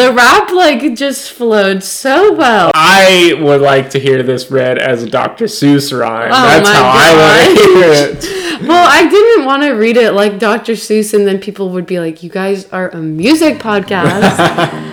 the rap like just flowed so well. I would like to hear this read as a Dr. Seuss rhyme. Oh That's how I want to hear it. Well, I didn't want to read it like Dr. Seuss, and then people would be like, "You guys are a music podcast."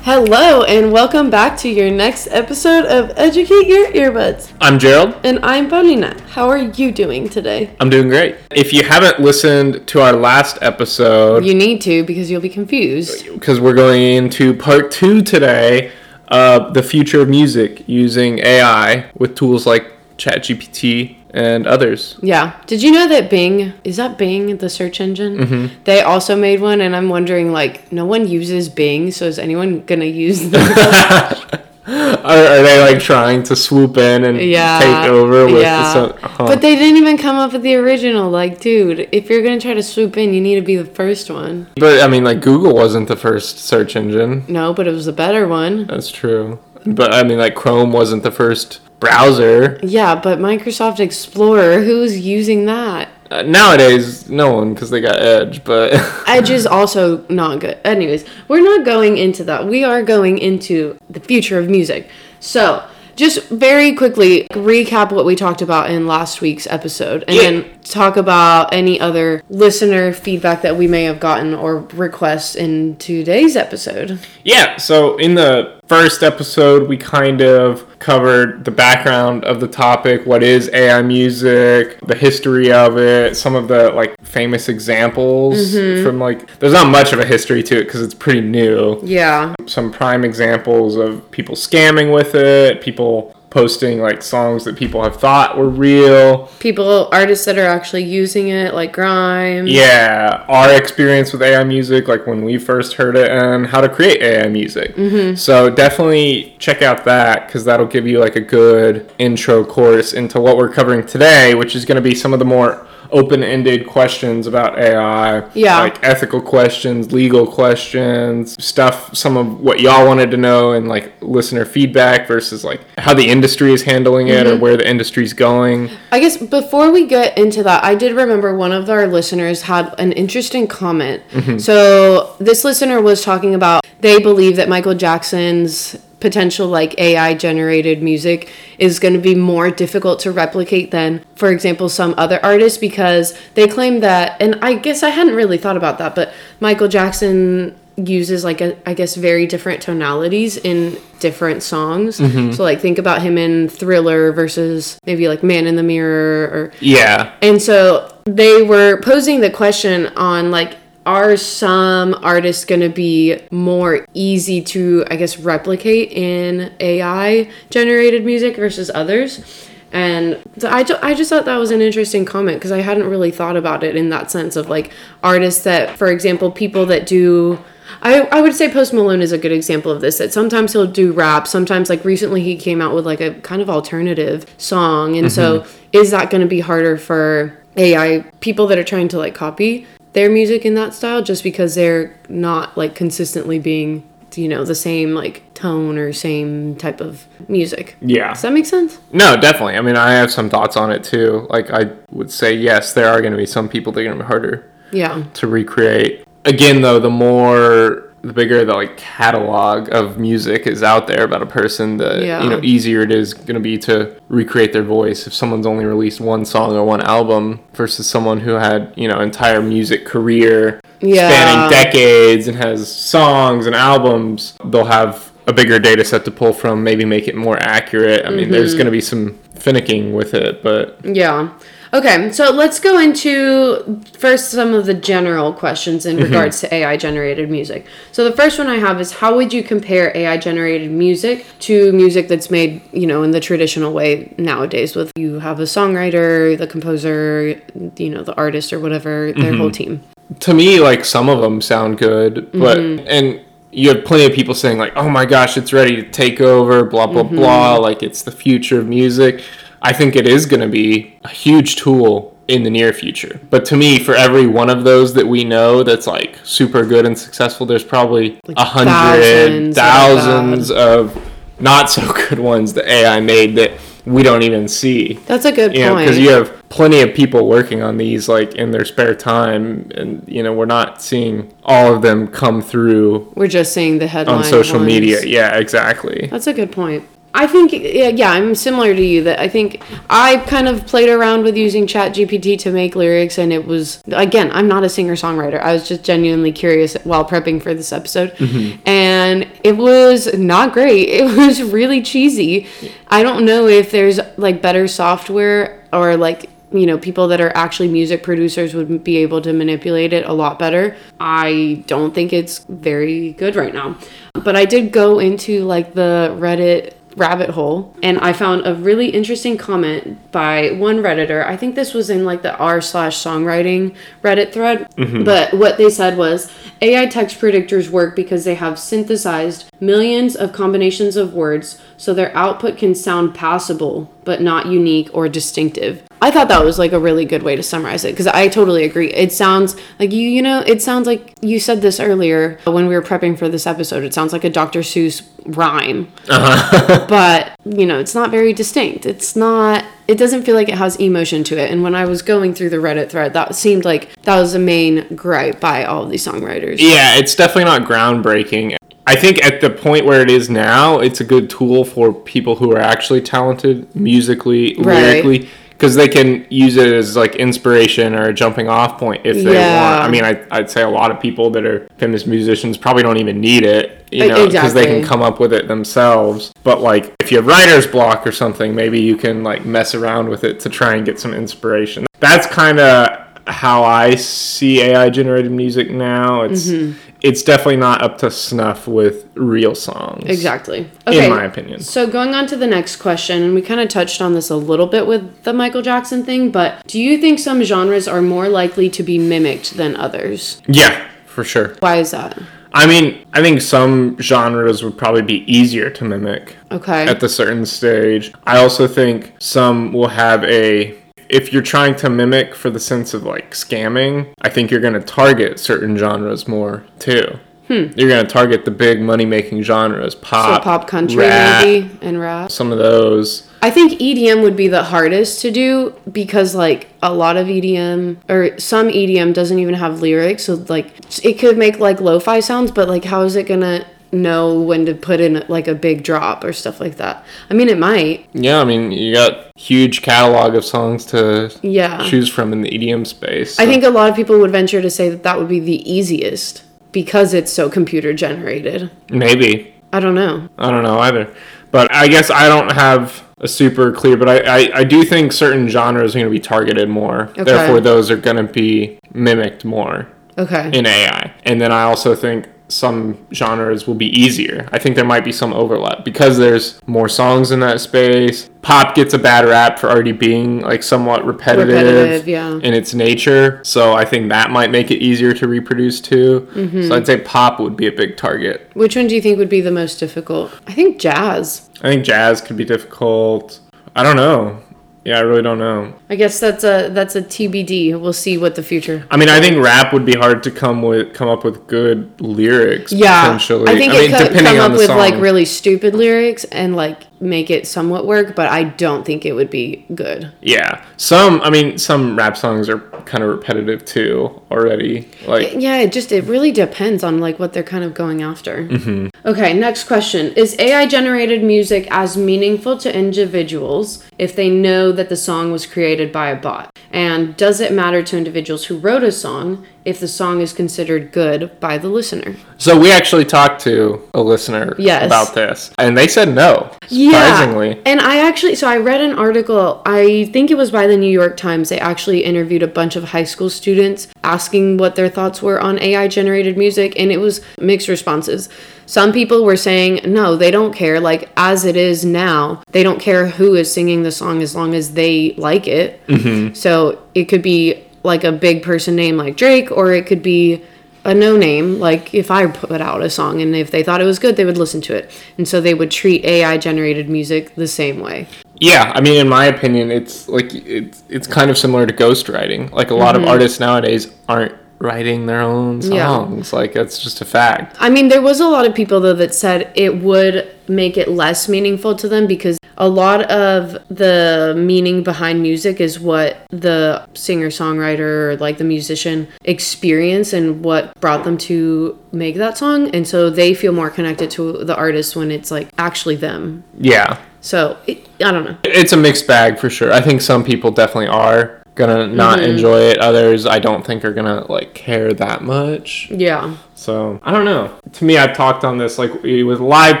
Hello, and welcome back to your next episode of Educate Your Earbuds. I'm Gerald. And I'm Paulina. How are you doing today? I'm doing great. If you haven't listened to our last episode, You need to because you'll be confused. because we're going into part two today, of the future of music using AI with tools like ChatGPT and others. Yeah. Did you know that Bing is that Bing the search engine? Mm-hmm. They also made one, and I'm wondering like, no one uses Bing, so is anyone gonna use that? Are, are they like trying to swoop in and yeah. take over with yeah. the huh. But they didn't even come up with the original. Like, dude, if you're gonna try to swoop in, you need to be the first one. But I mean, like Google wasn't the first search engine. No, but it was the better one. That's true. But I mean, like Chrome wasn't the first browser. Yeah, but Microsoft Explorer, who's using that? Uh, nowadays, no one because they got Edge. But Edge is also not good. Anyways, we're not going into that. We are going into the future of music. So, just very quickly recap what we talked about in last week's episode and Yeah. then talk about any other listener feedback that we may have gotten or requests in today's episode. yeah, so in the first episode, we kind of covered the background of the topic. What is AI music? The history of it. Some of the like famous examples mm-hmm. from like. There's not much of a history to it because it's pretty new. Yeah. some prime examples of people scamming with it, people posting like songs that people have thought were real. People, artists that are actually using it, like Grimes. Yeah, our experience with AI music, like when we first heard it, and how to create AI music. Mm-hmm. So definitely check out that because that'll give you like a good intro course into what we're covering today, which is going to be some of the more open-ended questions about AI. Yeah. Like ethical questions, legal questions, stuff, some of what y'all wanted to know and like listener feedback versus like how the industry is handling it or mm-hmm. where the industry's going. I guess before we get into that, I did remember one of our listeners had an interesting comment. Mm-hmm. So this listener was talking about they believe that Michael Jackson's potential like AI generated music is going to be more difficult to replicate than for example some other artists because they claim that and I guess I hadn't really thought about that but Michael Jackson uses like a I guess very different tonalities in different songs. Mm-hmm. So like think about him in Thriller versus maybe like Man in the Mirror or Yeah. and so they were posing the question on like are some artists going to be more easy to I guess replicate in AI generated music versus others? And so I, ju- I just thought that was an interesting comment because I hadn't really thought about it in that sense of like artists that, for example, people that do. I, I would say Post Malone is a good example of this. That sometimes he'll do rap. Sometimes, like recently, he came out with like a kind of alternative song. And so, mm-hmm. is that going to be harder for AI people that are trying to like copy their music in that style just because they're not like consistently being, you know, the same like tone or same type of music? Yeah. Does that make sense? No, definitely. I mean, I have some thoughts on it too. Like, I would say, yes, there are going to be some people that are going to be harder Yeah. to recreate. Again, though, the more, the bigger the like catalog of music is out there about a person, the Yeah. you know easier it is going to be to recreate their voice. If someone's only released one song or one album versus someone who had you know entire music career Yeah. spanning decades and has songs and albums, they'll have a bigger data set to pull from, maybe make it more accurate. I mean, there's Mm-hmm. going to be some finicking with it, but Yeah. Okay, so let's go into first some of the general questions in regards to AI generated music. So the first one I have is how would you compare AI generated music to music that's made, you know, in the traditional way nowadays with you have a songwriter, the composer, you know, the artist or whatever, their whole team. to me, like some of them sound good, but Mm-hmm. and you have plenty of people saying like, "Oh my gosh, it's ready to take over," blah blah Mm-hmm. blah, like it's the future of music. I think it is going to be a huge tool in the near future. But to me, for every one of those that we know that's like super good and successful, there's probably Like a hundred thousands thousands of not so good ones that AI made that we don't even see. That's a good You point. because you have plenty of people working on these like in their spare time, and you know we're not seeing all of them come through We're just seeing the headline on social ones. media. Yeah, exactly. That's a good point. I think, yeah, yeah, I'm similar to you that I think I kind of played around with using ChatGPT to make lyrics, and it was, again, I'm not a singer songwriter. I was just genuinely curious while prepping for this episode. Mm-hmm. And it was not great. It was really cheesy. I don't know if there's like better software or like, you know, people that are actually music producers would be able to manipulate it a lot better. I don't think it's very good right now. But I did go into like the Reddit rabbit hole and I found a really interesting comment by one redditor. I think this was in like the r slash songwriting Reddit thread. Mm-hmm. But what they said was AI text predictors work because they have synthesized millions of combinations of words so their output can sound passable but not unique or distinctive. I thought that was like a really good way to summarize it because I totally agree. It sounds like you, you know, it sounds like you said this earlier when we were prepping for this episode. It sounds like a Dr. Seuss rhyme, uh-huh. but you know, it's not very distinct. It's not. It doesn't feel like it has emotion to it. And when I was going through the Reddit thread, that seemed like that was the main gripe by all of these songwriters. Yeah, it's definitely not groundbreaking. I think at the point where it is now, it's a good tool for people who are actually talented musically, Right. lyrically, because they can use it as like inspiration or a jumping off point if they Yeah. want. I mean, I, I'd say a lot of people that are famous musicians probably don't even need it, you know, because they can come up with it themselves. But like, if you have writer's block or something, maybe you can like mess around with it to try and get some inspiration. That's kind of how I see AI generated music now. It's Mm-hmm. it's definitely not up to snuff with real songs. Exactly. In my opinion. So going on to the next question, and we kind of touched on this a little bit with the Michael Jackson thing, but do you think some genres are more likely to be mimicked than others? Yeah, for sure. Why is that? I mean, I think some genres would probably be easier to mimic Okay. at the certain stage. I also think some will have a if you're trying to mimic for the sense of like scamming, I think you're going to target certain genres more too. Hmm. You're going to target the big money making genres, so pop, pop country rap, maybe and rap. some of those. I think EDM would be the hardest to do because like a lot of EDM or some EDM doesn't even have lyrics, so like it could make like lo-fi sounds, but like how is it gonna know when to put in like a big drop or stuff like that? I mean, it might. Yeah, I mean, you got huge catalog of songs to Yeah. choose from in the EDM space. I think a lot of people would venture to say that that would be the easiest because it's so computer generated. maybe I don't know. I don't know either, but I guess I don't have a super clear. But I I, I do think certain genres are going to be targeted more. Okay. Therefore, those are going to be mimicked more Okay. in AI. And then I also think some genres will be easier. I think there might be some overlap because there's more songs in that space. Pop gets a bad rap for already being like somewhat repetitive, Repetitive, yeah. in its nature. So I think that might make it easier to reproduce too. Mm-hmm. So I'd say pop would be a big target. Which one do you think would be the most difficult? I think jazz. I think jazz could be difficult. I don't know. Yeah, I really don't know. I guess that's a that's a TBD. We'll see what the future. I mean, I think rap would be hard to come with come up with good lyrics. Yeah, potentially. I think mean, it could come up with song. like really stupid lyrics and like make it somewhat work, but I don't think it would be good. Yeah, some. I mean, some rap songs are kind of repetitive too already. Like, Yeah, it just it really depends on like what they're kind of going after. Mm-hmm. Okay, next question: Is AI generated music as meaningful to individuals if they know that the song was created by a bot? And does it matter to individuals who wrote a song if the song is considered good by the listener? so we actually talked to a listener Yes. about this, and they said no. Yeah. Surprisingly, And I actually, so I read an article, I think it was by the New York Times. They actually interviewed a bunch of high school students asking what their thoughts were on AI generated music, and it was mixed responses. Some people were saying, no, they don't care. Like, as it is now, they don't care who is singing the song as long as they like it. Mm-hmm. So it could be like a big person name like Drake, or it could be a no name, like if I put out a song and if they thought it was good, they would listen to it. And so they would treat AI generated music the same way. yeah. I mean, in my opinion, it's like it's it's kind of similar to ghostwriting. Like a lot Mm-hmm. of artists nowadays aren't writing their own Yeah. songs. Like that's just a fact. I mean, there was a lot of people though that said it would make it less meaningful to them because a lot of the meaning behind music is what the singer songwriter or like the musician experienced and what brought them to make that song and so they feel more connected to the artist when it's like actually them Yeah. so it, i don't know It's a mixed bag for sure. I think some people definitely are gonna not Mm-hmm. enjoy it. Others I don't think are gonna like care that much. yeah So I don't know. To me, I've talked on this like with live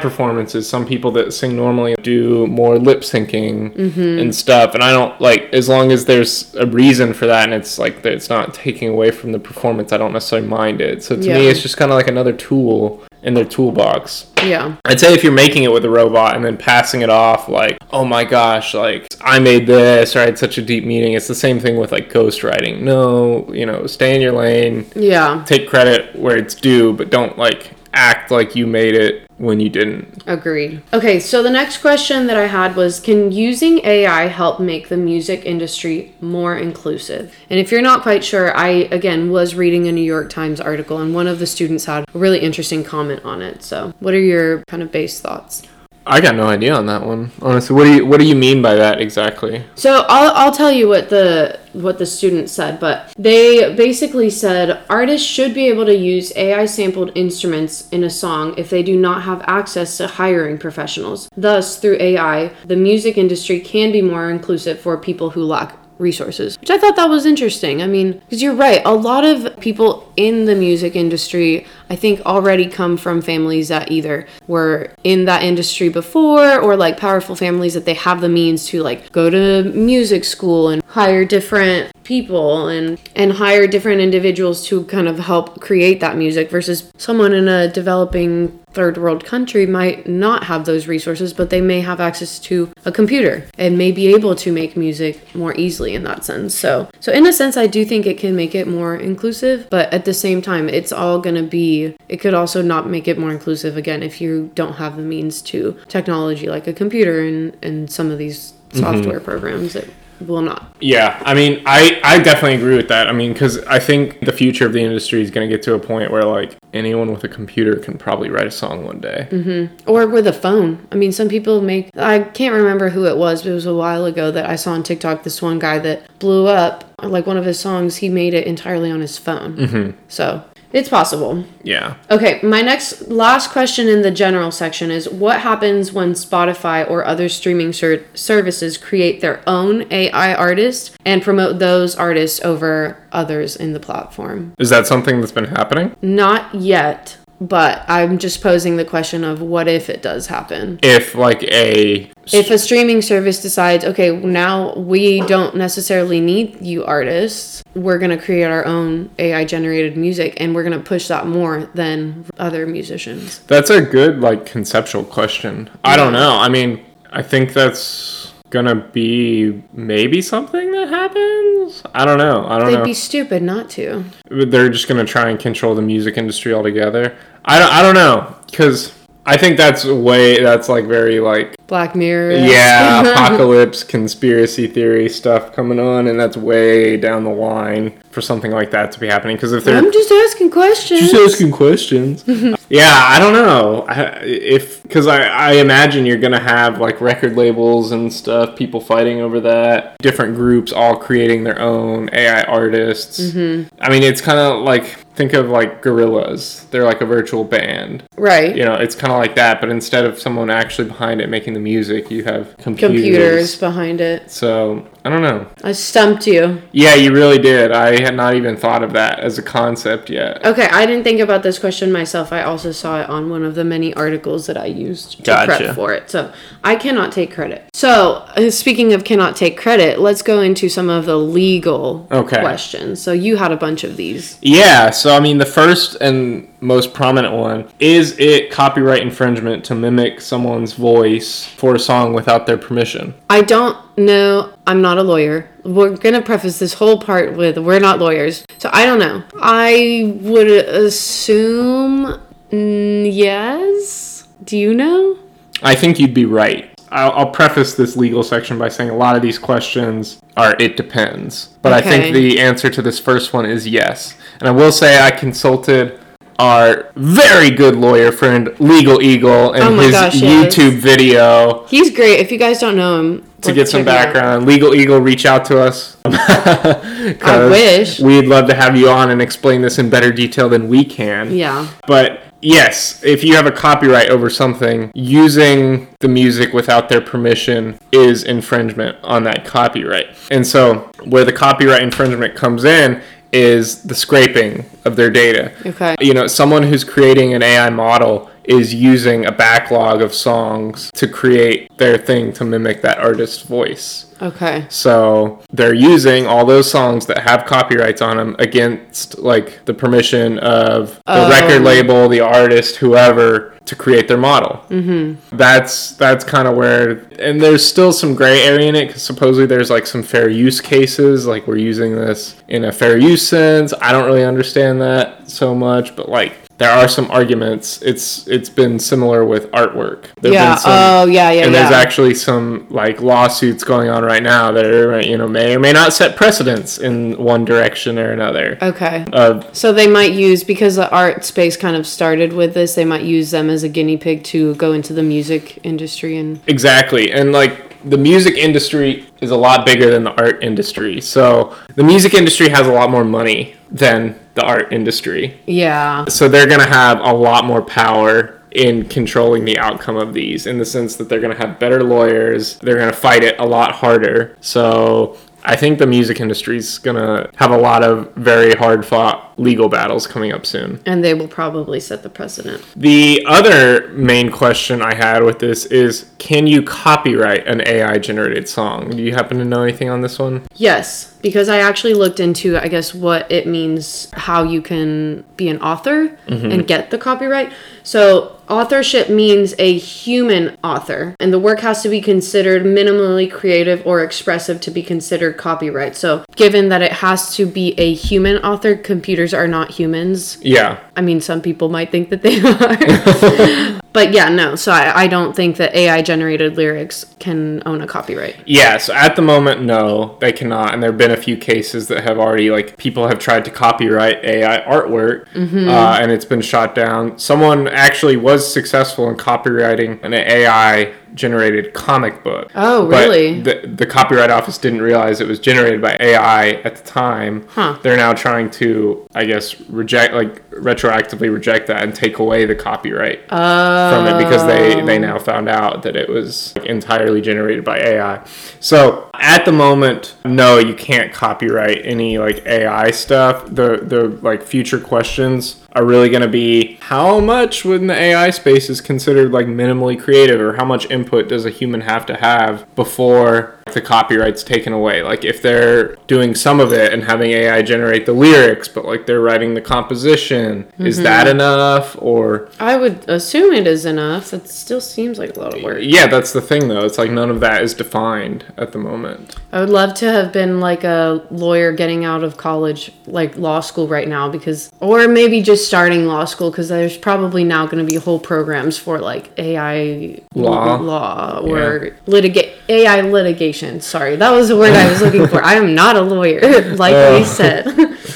performances. Some people that sing normally do more lip syncing Mm-hmm. and stuff, and I don't like as long as there's a reason for that, and it's like that it's not taking away from the performance. I don't necessarily mind it. So to me, it's just kind of like another tool in their toolbox. yeah I'd say if you're making it with a robot and then passing it off like, oh my gosh, like I made this or I had such a deep meaning. It's the same thing with like ghostwriting. No, you know, stay in your lane, yeah take credit where it's due, but don't like act like you made it when you didn't. Agreed. Okay, so the next question that I had was Can using AI help make the music industry more inclusive? And if you're not quite sure, I again was reading a New York Times article and one of the students had a really interesting comment on it. So, what are your kind of base thoughts? I got no idea on that one. Honestly, what do you what do you mean by that exactly? So I'll, I'll tell you what the what the student said, but they basically said artists should be able to use AI sampled instruments in a song if they do not have access to hiring professionals. Thus, through AI, the music industry can be more inclusive for people who lack resources, which I thought that was interesting. I mean, because you're right, a lot of people in the music industry, I think, already come from families that either were in that industry before or like powerful families that they have the means to like go to music school and hire different people and and hire different individuals to kind of help create that music versus someone in a developing third world country might not have those resources but they may have access to a computer and may be able to make music more easily in that sense. So so in a sense i do think it can make it more inclusive but at the same time it's all going to be it could also not make it more inclusive again if you don't have the means to technology like a computer and and some of these mm-hmm. software programs that will not Yeah, I mean, I I definitely agree with that. I mean, because I think the future of the industry is going to get to a point where like anyone with a computer can probably write a song one day. Mm-hmm. or with a phone. I mean, some people make. I can't remember who it was, but it was a while ago that I saw on TikTok this one guy that blew up. Like one of his songs, he made it entirely on his phone. Mm-hmm. So it's possible. Yeah. Okay, my next last question in the general section is what happens when Spotify or other streaming ser- services create their own AI artists and promote those artists over others in the platform? Is that something that's been happening? Not yet, but I'm just posing the question of what if it does happen? If like a if a streaming service decides, okay, now we don't necessarily need you artists, we're going to create our own AI generated music and we're going to push that more than other musicians. That's a good like conceptual question. I don't know. I mean, I think that's gonna be maybe something that happens. I don't know. I don't know. They'd be stupid not to. They're just gonna try and control the music industry altogether. I don't. I don't know because I think that's way. That's like very like Black Mirror. yeah apocalypse conspiracy theory stuff coming on, and that's way down the line for something like that to be happening. Because if they're I'm just asking questions. just asking questions. yeah, I don't know I- if because I, I imagine you're gonna have like record labels and stuff, people fighting over that, different groups all creating their own AI artists. Mm-hmm. I mean, it's kind of like think of like Gorillaz. They're like a virtual band. right. You know, it's kind of like that, but instead of someone actually behind it making the music, you have computers. Computers behind it. So I don't know. I stumped you. Yeah, you really did. I had not even thought of that as a concept yet. Okay, I didn't think about this question myself. I also saw it on one of the many articles that I used to Gotcha. prep for it. So I cannot take credit. So uh, speaking of cannot take credit, let's go into some of the legal Okay. questions. So you had a bunch of these. Yeah, so I mean, the first and most prominent one is it copyright infringement to mimic someone's voice for a song without their permission? I don't know. I'm not a lawyer. We're going to preface this whole part with we're not lawyers. So I don't know. I would assume yes. Do you know? I think you'd be right. I'll, I'll preface this legal section by saying a lot of these questions are it depends. But I think the answer to this first one is yes. And I will say I consulted our very good lawyer friend, Legal Eagle, and Oh his gosh, yes. YouTube video He's great. If you guys don't know him, to get some background. Legal Eagle, reach out to us. I wish. We'd love to have you on and explain this in better detail than we can. Yeah. But yes, if you have a copyright over something, using the music without their permission is infringement on that copyright. And so, where the copyright infringement comes in is the scraping of their data. Okay. You know, someone who's creating an AI model is using a backlog of songs to create their thing to mimic that artist's voice. Okay. So they're using all those songs that have copyrights on them against like the permission of the Oh. record label, the artist, whoever to create their model. Mm-hmm. That's that's kind of where, and there's still some gray area in it because supposedly there's like some fair use cases, like we're using this in a fair use sense. I don't really understand that so much, but like there are some arguments. It's it's been similar with artwork. There've Yeah. been some- oh, yeah, yeah, and yeah. there's actually some like lawsuits going on right now that are you know may or may not set precedents in one direction or another. okay. Uh, So they might use because the art space kind of started with this. They might use them as a guinea pig to go into the music industry and exactly, and like the music industry is a lot bigger than the art industry. So the music industry has a lot more money than the art industry. yeah. So they're going to have a lot more power in controlling the outcome of these in the sense that they're going to have better lawyers. They're going to fight it a lot harder. So I think the music industry is going to have a lot of very hard fought legal battles coming up soon. And they will probably set the precedent. The other main question I had with this is can you copyright an AI generated song? Do you happen to know anything on this one? Yes, because I actually looked into, I guess, what it means, how you can be an author mm-hmm. and get the copyright. So, authorship means a human author, and the work has to be considered minimally creative or expressive to be considered copyright. So, given that it has to be a human author, computers are not humans. Yeah. I mean, some people might think that they are. but yeah, no. So, I, I don't think that AI generated lyrics can own a copyright. Yes, at the moment, no, they cannot. And there have been a few cases that have already, like, people have tried to copyright AI artwork Mm-hmm. uh, and it's been shot down. Someone actually was successful in copyrighting an AI generated comic book. Oh, But really? The, the Copyright Office didn't realize it was generated by AI at the time. Huh. They're now trying to, I guess, reject, like, retroactively reject that and take away the copyright from it because they they now oh. found out that it was like, entirely generated by AI. So at the moment, no, you can't copyright any like AI stuff. The the like future questions are really going to be how much when the AI space is considered like minimally creative or how much input does a human have to have before the copyright's taken away like if they're doing some of it and having AI generate the lyrics but like they're writing the composition is mm-hmm. that enough or I would assume it is enough. That still seems like a lot of work. yeah that's the thing though it's like none of that is defined at the moment I would love to have been like a lawyer getting out of college, like law school right now, because, or maybe just starting law school, because there's probably now going to be whole programs for like AI Law. law or litigate AI litigation. Sorry, that was the word I was looking for. I am not a lawyer, like Oh. we said.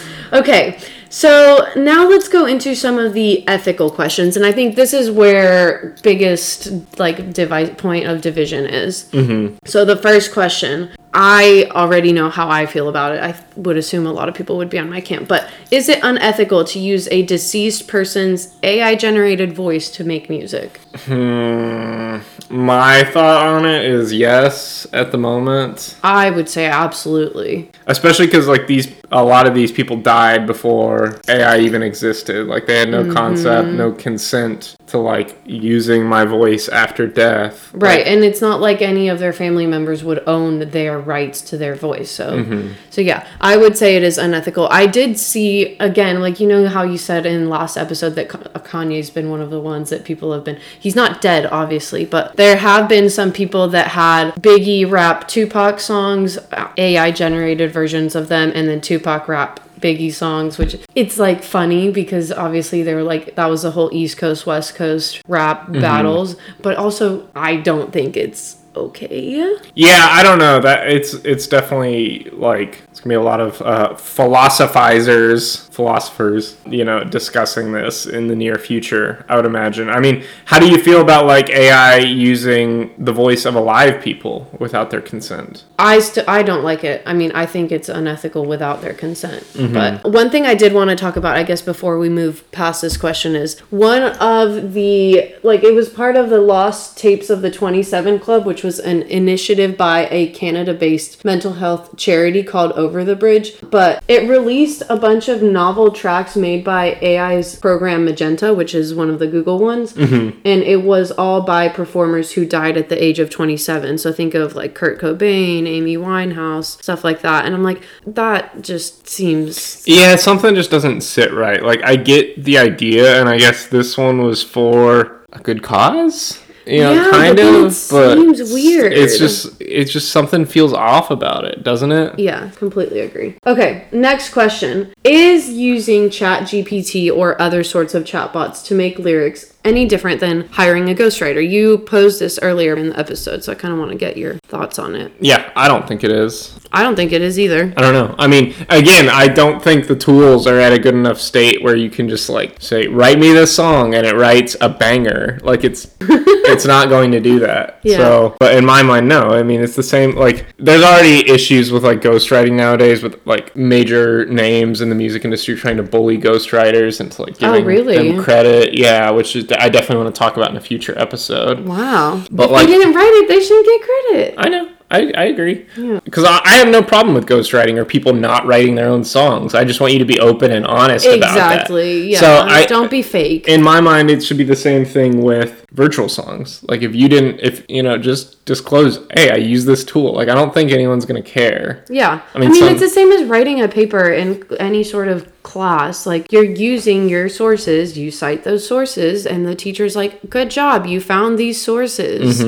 okay. So now let's go into some of the ethical questions, and I think this is where biggest like point of division is. Mm-hmm. So the first question, I already know how I feel about it. I would assume a lot of people would be on my camp, but is it unethical to use a deceased person's AI generated voice to make music? Hmm. My thought on it is yes at the moment, I would say absolutely. especially because like these a lot of these people died before AI even existed. Like they had no Mm-hmm. concept, no consent to like using my voice after death. Right, and it's not like any of their family members would own their rights to their voice. So, mm-hmm. so yeah, I would say it is unethical. I did see again, like you know how you said in last episode that Kanye's been one of the ones that people have been. He's not dead, obviously, but there have been some people that had Biggie rap Tupac songs, uh, AI generated versions of them, and then Tupac rap Biggie songs, which it's like funny because obviously they were like that was the whole East Coast West Coast rap mm-hmm. battles, but also I don't think it's okay. Yeah, I don't know. That it's it's definitely like it's gonna be a lot of uh, philosophizers, philosophers, you know, discussing this in the near future. I would imagine. I mean, how do you feel about like AI using the voice of alive people without their consent? I st- I don't like it. I mean, I think it's unethical without their consent. But one thing I did want to talk about, I guess, before we move past this question is one of the like it was part of the Lost Tapes of the Twenty Seven Club, which was an initiative by a Canada-based mental health charity called Over the Bridge. But it released a bunch of novel tracks made by AI's program Magenta, which is one of the Google ones, mm-hmm. and it was all by performers who died at the age of 27. So think of like Kurt Cobain, Amy Winehouse, stuff like that. And I'm like, that just seems Yeah, something just doesn't sit right. Like I get the idea, and I guess this one was for a good cause. You know, Yeah, kind but of, it seems weird. It's just, it's just something feels off about it, doesn't it? Yeah, completely agree. Okay, next question. Is using ChatGPT or other sorts of chatbots to make lyrics any different than hiring a ghostwriter? You posed this earlier in the episode, so I kind of want to get your thoughts on it. Yeah, I don't think it is. I don't think it is either. I don't know. I mean, again, I don't think the tools are at a good enough state where you can just like say, "Write me this song," and it writes a banger. Like it's it's not going to do that. Yeah. So, but in my mind, no. I mean, it's the same. Like, there's already issues with like ghostwriting nowadays, with like major names in the music industry trying to bully ghostwriters into like Oh, giving really? them credit. Yeah, which is I definitely want to talk about in a future episode. Wow. But, if like- they didn't write it, they shouldn't get credit. I know. I, I agree. Because I, I have no problem with ghostwriting or people not writing their own songs. I just want you to be open and honest about that. Exactly. Yeah. So I, don't be fake. in my mind, it should be the same thing with virtual songs. Like if you didn't, if you know, just disclose, hey, I use this tool. Like I don't think anyone's gonna care. Yeah. I I mean, mean, some- it's the same as writing a paper in any sort of class. Like, you're using your sources, you cite those sources, and the teacher's like, good job, you found these sources.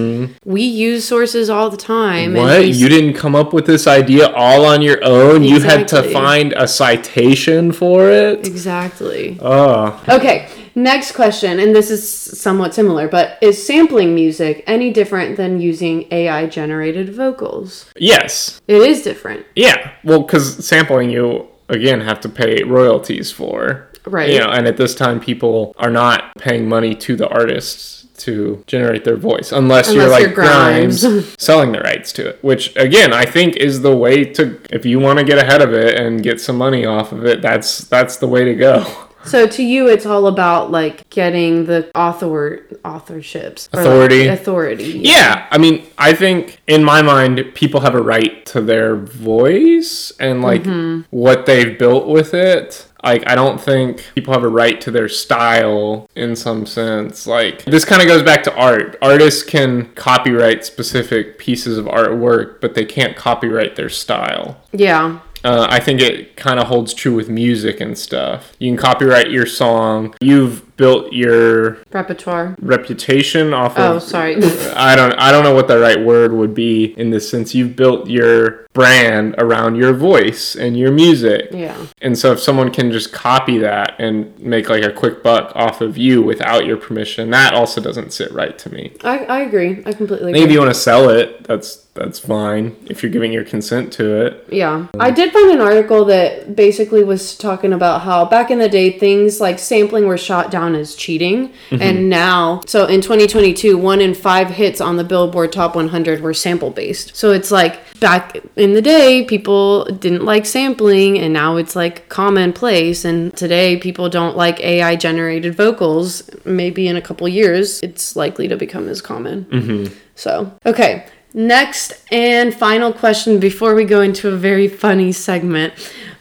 We use sources all the time. Mm-hmm. What? You didn't come up with this idea all on your own? You had to find a citation for it? Exactly. Oh. Okay, next question, and this is somewhat similar, but is sampling music any different than using AI generated vocals? Yes. It is different. Yeah. Well, because sampling you again have to pay royalties for. Right. You know, and at this time, people are not paying money to the artists to generate their voice, unless, you're like you're Grimes. Grimes, selling the rights to it. Which again, I think is the way to. If you want to get ahead of it and get some money off of it, that's that's the way to go. So to you, it's all about like getting the author authorships or, like, Authority. authority. Yeah, I mean, I think in my mind, people have a right to their voice and like Mm-hmm. what they've built with it. Like, I don't think people have a right to their style in some sense. Like, this kind of goes back to art. Artists can copyright specific pieces of artwork, but they can't copyright their style. Yeah. Uh, I think it kind of holds true with music and stuff. You can copyright your song. You've built your Repertoire. reputation off Oh, of sorry. I don't I don't know what the right word would be in this sense. You've built your brand around your voice and your music. yeah. And so if someone can just copy that and make like a quick buck off of you without your permission, that also doesn't sit right to me. I, I agree. I completely agree. Maybe you want to sell it, that's that's fine if you're giving your consent to it. Yeah. I did find an article that basically was talking about how back in the day things like sampling were shot down as cheating. Mm-hmm. And now, so in 2022, one in five hits on the Billboard Top 100 were sample based. So it's like back in the day, people didn't like sampling and now it's like commonplace. And today, people don't like AI generated vocals. Maybe in a couple years, it's likely to become as common. Mm-hmm. So, okay. Next and final question before we go into a very funny segment.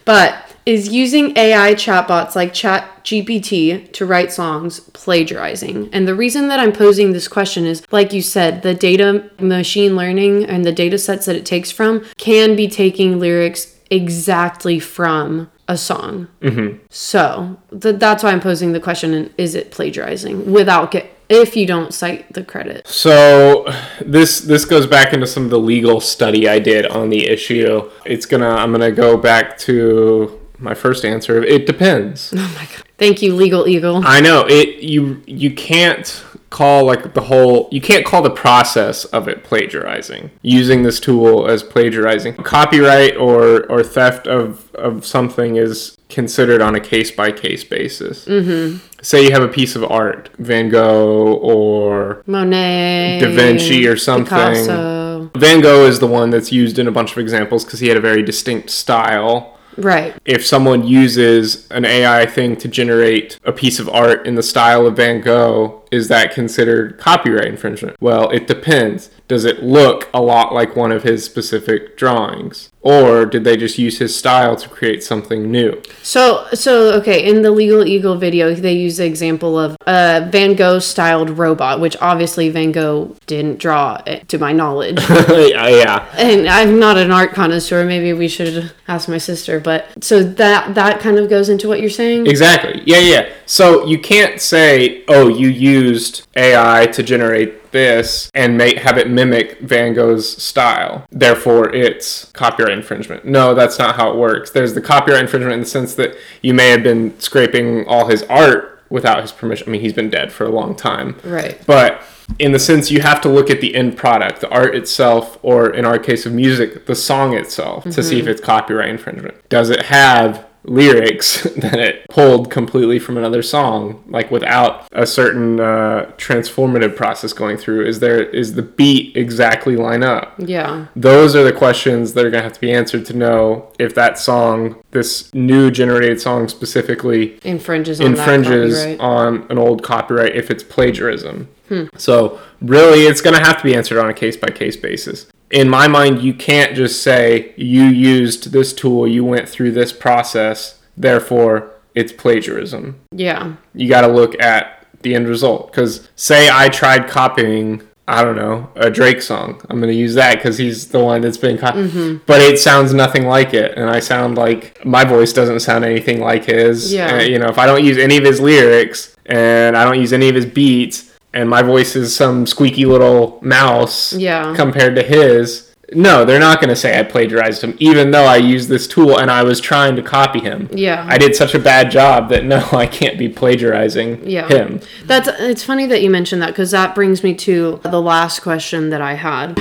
But is using AI chatbots like ChatGPT to write songs plagiarizing? And the reason that I'm posing this question is like you said, the data machine learning and the data sets that it takes from can be taking lyrics exactly from a song. Mm-hmm. So th- that's why I'm posing the question: Is it plagiarizing without get if you don't cite the credit? So this this goes back into some of the legal study I did on the issue. It's gonna I'm gonna go back to my first answer. It depends. Oh my god! Thank you, Legal Eagle. I know it. You you can't call like the whole you can't call the process of it plagiarizing using this tool as plagiarizing copyright or or theft of of something is considered on a case by case basis mm-hmm. say you have a piece of art van gogh or Monet, da vinci or something Picasso. van gogh is the one that's used in a bunch of examples because he had a very distinct style Right. if someone uses an AI thing to generate a piece of art in the style of Van Gogh, is that considered copyright infringement? Well, it depends. Does it look a lot like one of his specific drawings? Or did they just use his style to create something new? So, so okay, in the Legal Eagle video, they use the example of a Van Gogh styled robot, which obviously Van Gogh didn't draw, eh, to my knowledge. yeah. and I'm not an art connoisseur. Maybe we should ask my sister. But so that that kind of goes into what you're saying. Exactly. Yeah, yeah. So you can't say, "Oh, you you used AI to generate this and make have it mimic Van Gogh's style. Therefore, it's copyright infringement." No, that's not how it works. There's the copyright infringement in the sense that you may have been scraping all his art without his permission. I mean, he's been dead for a long time. Right. But in the sense you have to look at the end product, the art itself, or in our case of music, the song itself, to see mm-hmm. if it's copyright infringement. Does it have lyrics that it pulled completely from another song, like without a certain uh, transformative process going through? Is there is the beat exactly line up? Yeah. Those are the questions that are going to have to be answered to know if that song, this new generated song specifically, Infringes on infringes on an old copyright if it's plagiarism. So really, it's going to have to be answered on a case by case basis. In my mind, you can't just say you used this tool, you went through this process, therefore it's plagiarism. yeah. You got to look at the end result. Because say I tried copying. I don't know, a Drake song. I'm going to use that because he's the one that's been copied. But it sounds nothing like it. And I sound like my voice doesn't sound anything like his. Yeah. Uh, you know, if I don't use any of his lyrics and I don't use any of his beats and my voice is some squeaky little mouse Yeah. compared to his, no, they're not going to say I plagiarized him, even though I used this tool and I was trying to copy him. Yeah. I did such a bad job that no, I can't be plagiarizing Yeah. him. That's it's funny that you mentioned that because that brings me to the last question that I had.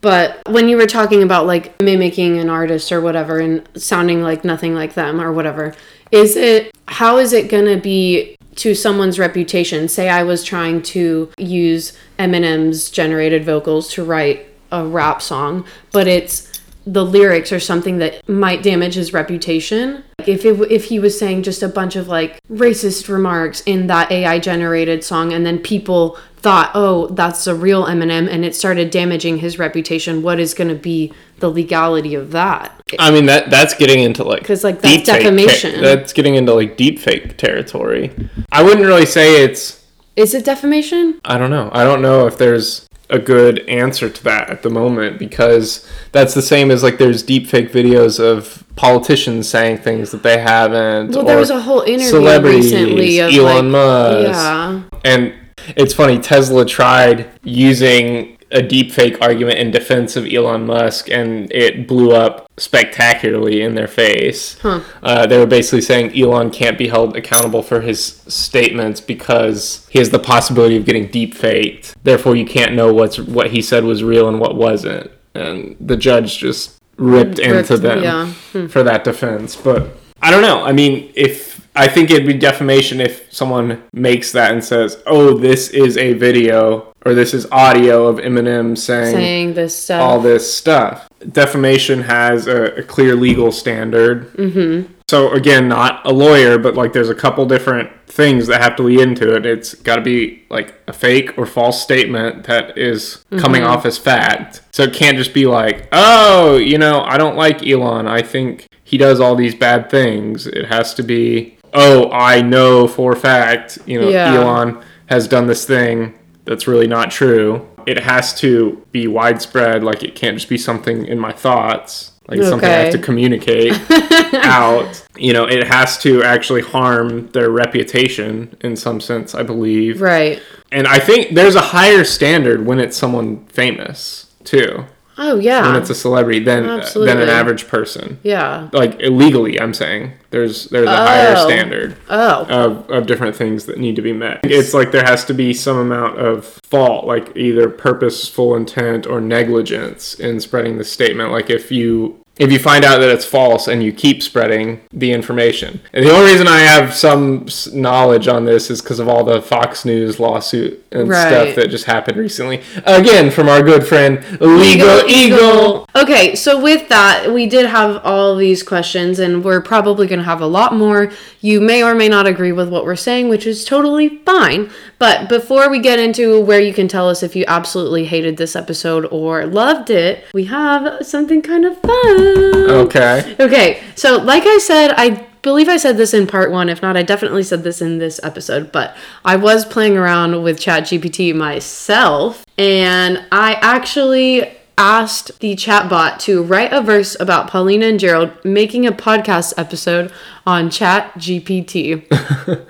But when you were talking about like mimicking an artist or whatever and sounding like nothing like them or whatever, is it how is it gonna be to someone's reputation? Say I was trying to use Eminem's generated vocals to write a rap song, but it's the lyrics are something that might damage his reputation. Like if it, if he was saying just a bunch of like racist remarks in that AI generated song, and then people thought, oh, that's a real Eminem, and it started damaging his reputation, what is going to be the legality of that? I mean that that's getting into like because like, that's defamation. ter- that's getting into like deep fake territory. I wouldn't really say it's Is it defamation? I don't know. I don't know if there's a good answer to that at the moment because that's the same as like there's deep fake videos of politicians saying things that they haven't. Well, there or was a whole interview celebrities, recently of Elon like, Musk. yeah, And it's funny, Tesla tried using a deepfake argument in defense of Elon Musk, and it blew up spectacularly in their face. Uh, they were basically saying Elon can't be held accountable for his statements because he has the possibility of getting deepfaked. Therefore, you can't know what's what he said was real and what wasn't. And the judge just ripped, into Ripped- them yeah. for that defense. But I don't know. I mean, if I think it'd be defamation if someone makes that and says, "Oh, this is a video or this is audio of Eminem saying, saying this stuff. all this stuff." Defamation has a, a clear legal standard. Mm-hmm. So again, not a lawyer, but like there's a couple different things that have to lead into it. It's got to be like a fake or false statement that is coming off as fact. So it can't just be like, "Oh, you know, I don't like Elon. I think he does all these bad things." It has to be, "Oh, I know for a fact, you know, Yeah. Elon has done this thing that's really not true." It has to be widespread. Like it can't just be something in my thoughts. Like it's something I have to communicate out. You know, it has to actually harm their reputation in some sense, I believe. right. And I think there's a higher standard when it's someone famous too. Oh yeah. when it's a celebrity than uh, than an average person. yeah. Like illegally, I'm saying there's there's a higher Oh. standard Oh. of, of different things that need to be met. It's like there has to be some amount of fault, like either purposeful intent or negligence in spreading the statement. Like if you if you find out that it's false and you keep spreading the information. And the only reason I have some knowledge on this is because of all the Fox News lawsuit and Right. stuff that just happened recently. Again, from our good friend Legal Eagle. Okay, so with that, we did have all these questions, and we're probably going to have a lot more. You may or may not agree with what we're saying, which is totally fine. But before we get into where you can tell us if you absolutely hated this episode or loved it, we have something kind of fun. Okay. Okay, so like I said, I believe I said this in part one. If not, I definitely said this in this episode. But I was playing around with ChatGPT myself, and I actually asked the chatbot to write a verse about Paulina and Gerald making a podcast episode on ChatGPT.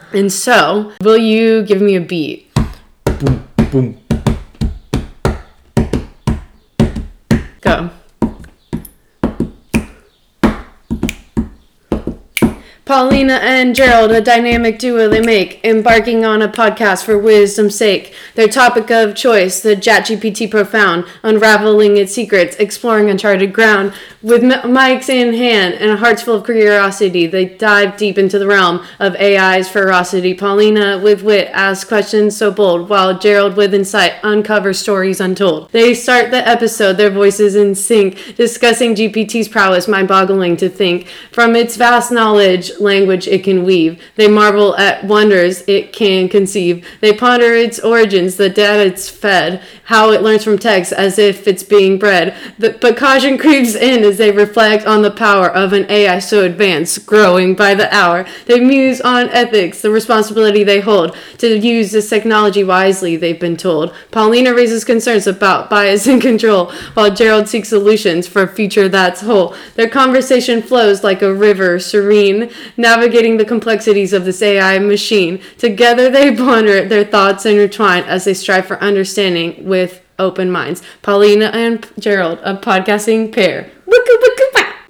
and so, will you give me a beat? Boom. Go. Paulina and Gerald, a dynamic duo they make, embarking on a podcast for wisdom's sake. Their topic of choice, the ChatGPT profound, unraveling its secrets, exploring uncharted ground. With m- mics in hand and hearts full of curiosity, they dive deep into the realm of AI's ferocity. Paulina, with wit, asks questions so bold, while Gerald, with insight, uncovers stories untold. They start the episode, their voices in sync, discussing GPT's prowess, mind boggling to think. From its vast knowledge, language it can weave. They marvel at wonders it can conceive. They ponder its origins, the data it's fed, how it learns from text as if it's being bred. The, but caution creeps in as they reflect on the power of an AI so advanced, growing by the hour. They muse on ethics, the responsibility they hold to use this technology wisely, they've been told. Paulina raises concerns about bias and control, while Gerald seeks solutions for a future that's whole. Their conversation flows like a river, serene, navigating the complexities of this AI machine. Together they ponder their thoughts intertwine as they strive for understanding with open minds. Paulina and Gerald, a podcasting pair.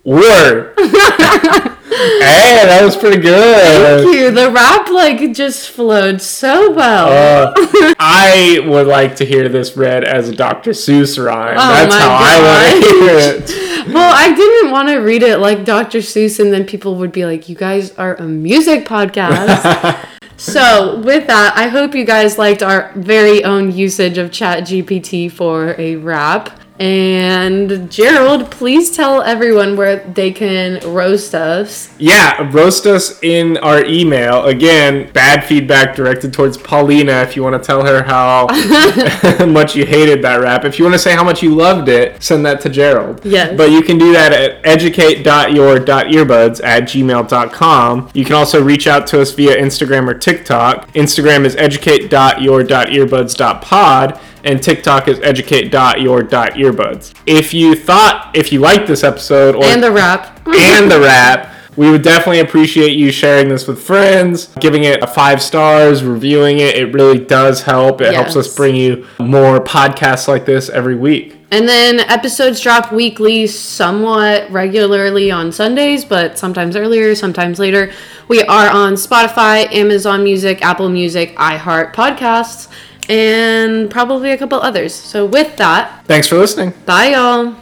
Word. hey, that was pretty good. Thank you. The rap like just flowed so well. Uh, I would like to hear this read as a Dr. Seuss rhyme. Oh That's how I want to hear it. well, I didn't want to read it like Dr. Seuss, and then people would be like, "You guys are a music podcast." so, with that, I hope you guys liked our very own usage of ChatGPT for a rap. And Gerald, please tell everyone where they can roast us. Yeah, roast us in our email. Again, bad feedback directed towards Paulina if you want to tell her how much you hated that rap. If you want to say how much you loved it, send that to Gerald. Yes. But you can do that at educate.your.earbuds at gmail.com. You can also reach out to us via Instagram or TikTok. Instagram is educate.your.earbuds.pod and TikTok is educate.your.earbuds. If you thought, if you liked this episode or And the rap. and the rap. We would definitely appreciate you sharing this with friends, giving it a five stars, reviewing it. It really does help. It helps us bring you more podcasts like this every week. And then episodes drop weekly, somewhat regularly on Sundays, but sometimes earlier, sometimes later. We are on Spotify, Amazon Music, Apple Music, iHeart Podcasts, and probably a couple others. So, with that, Thanks for listening. bye, y'all.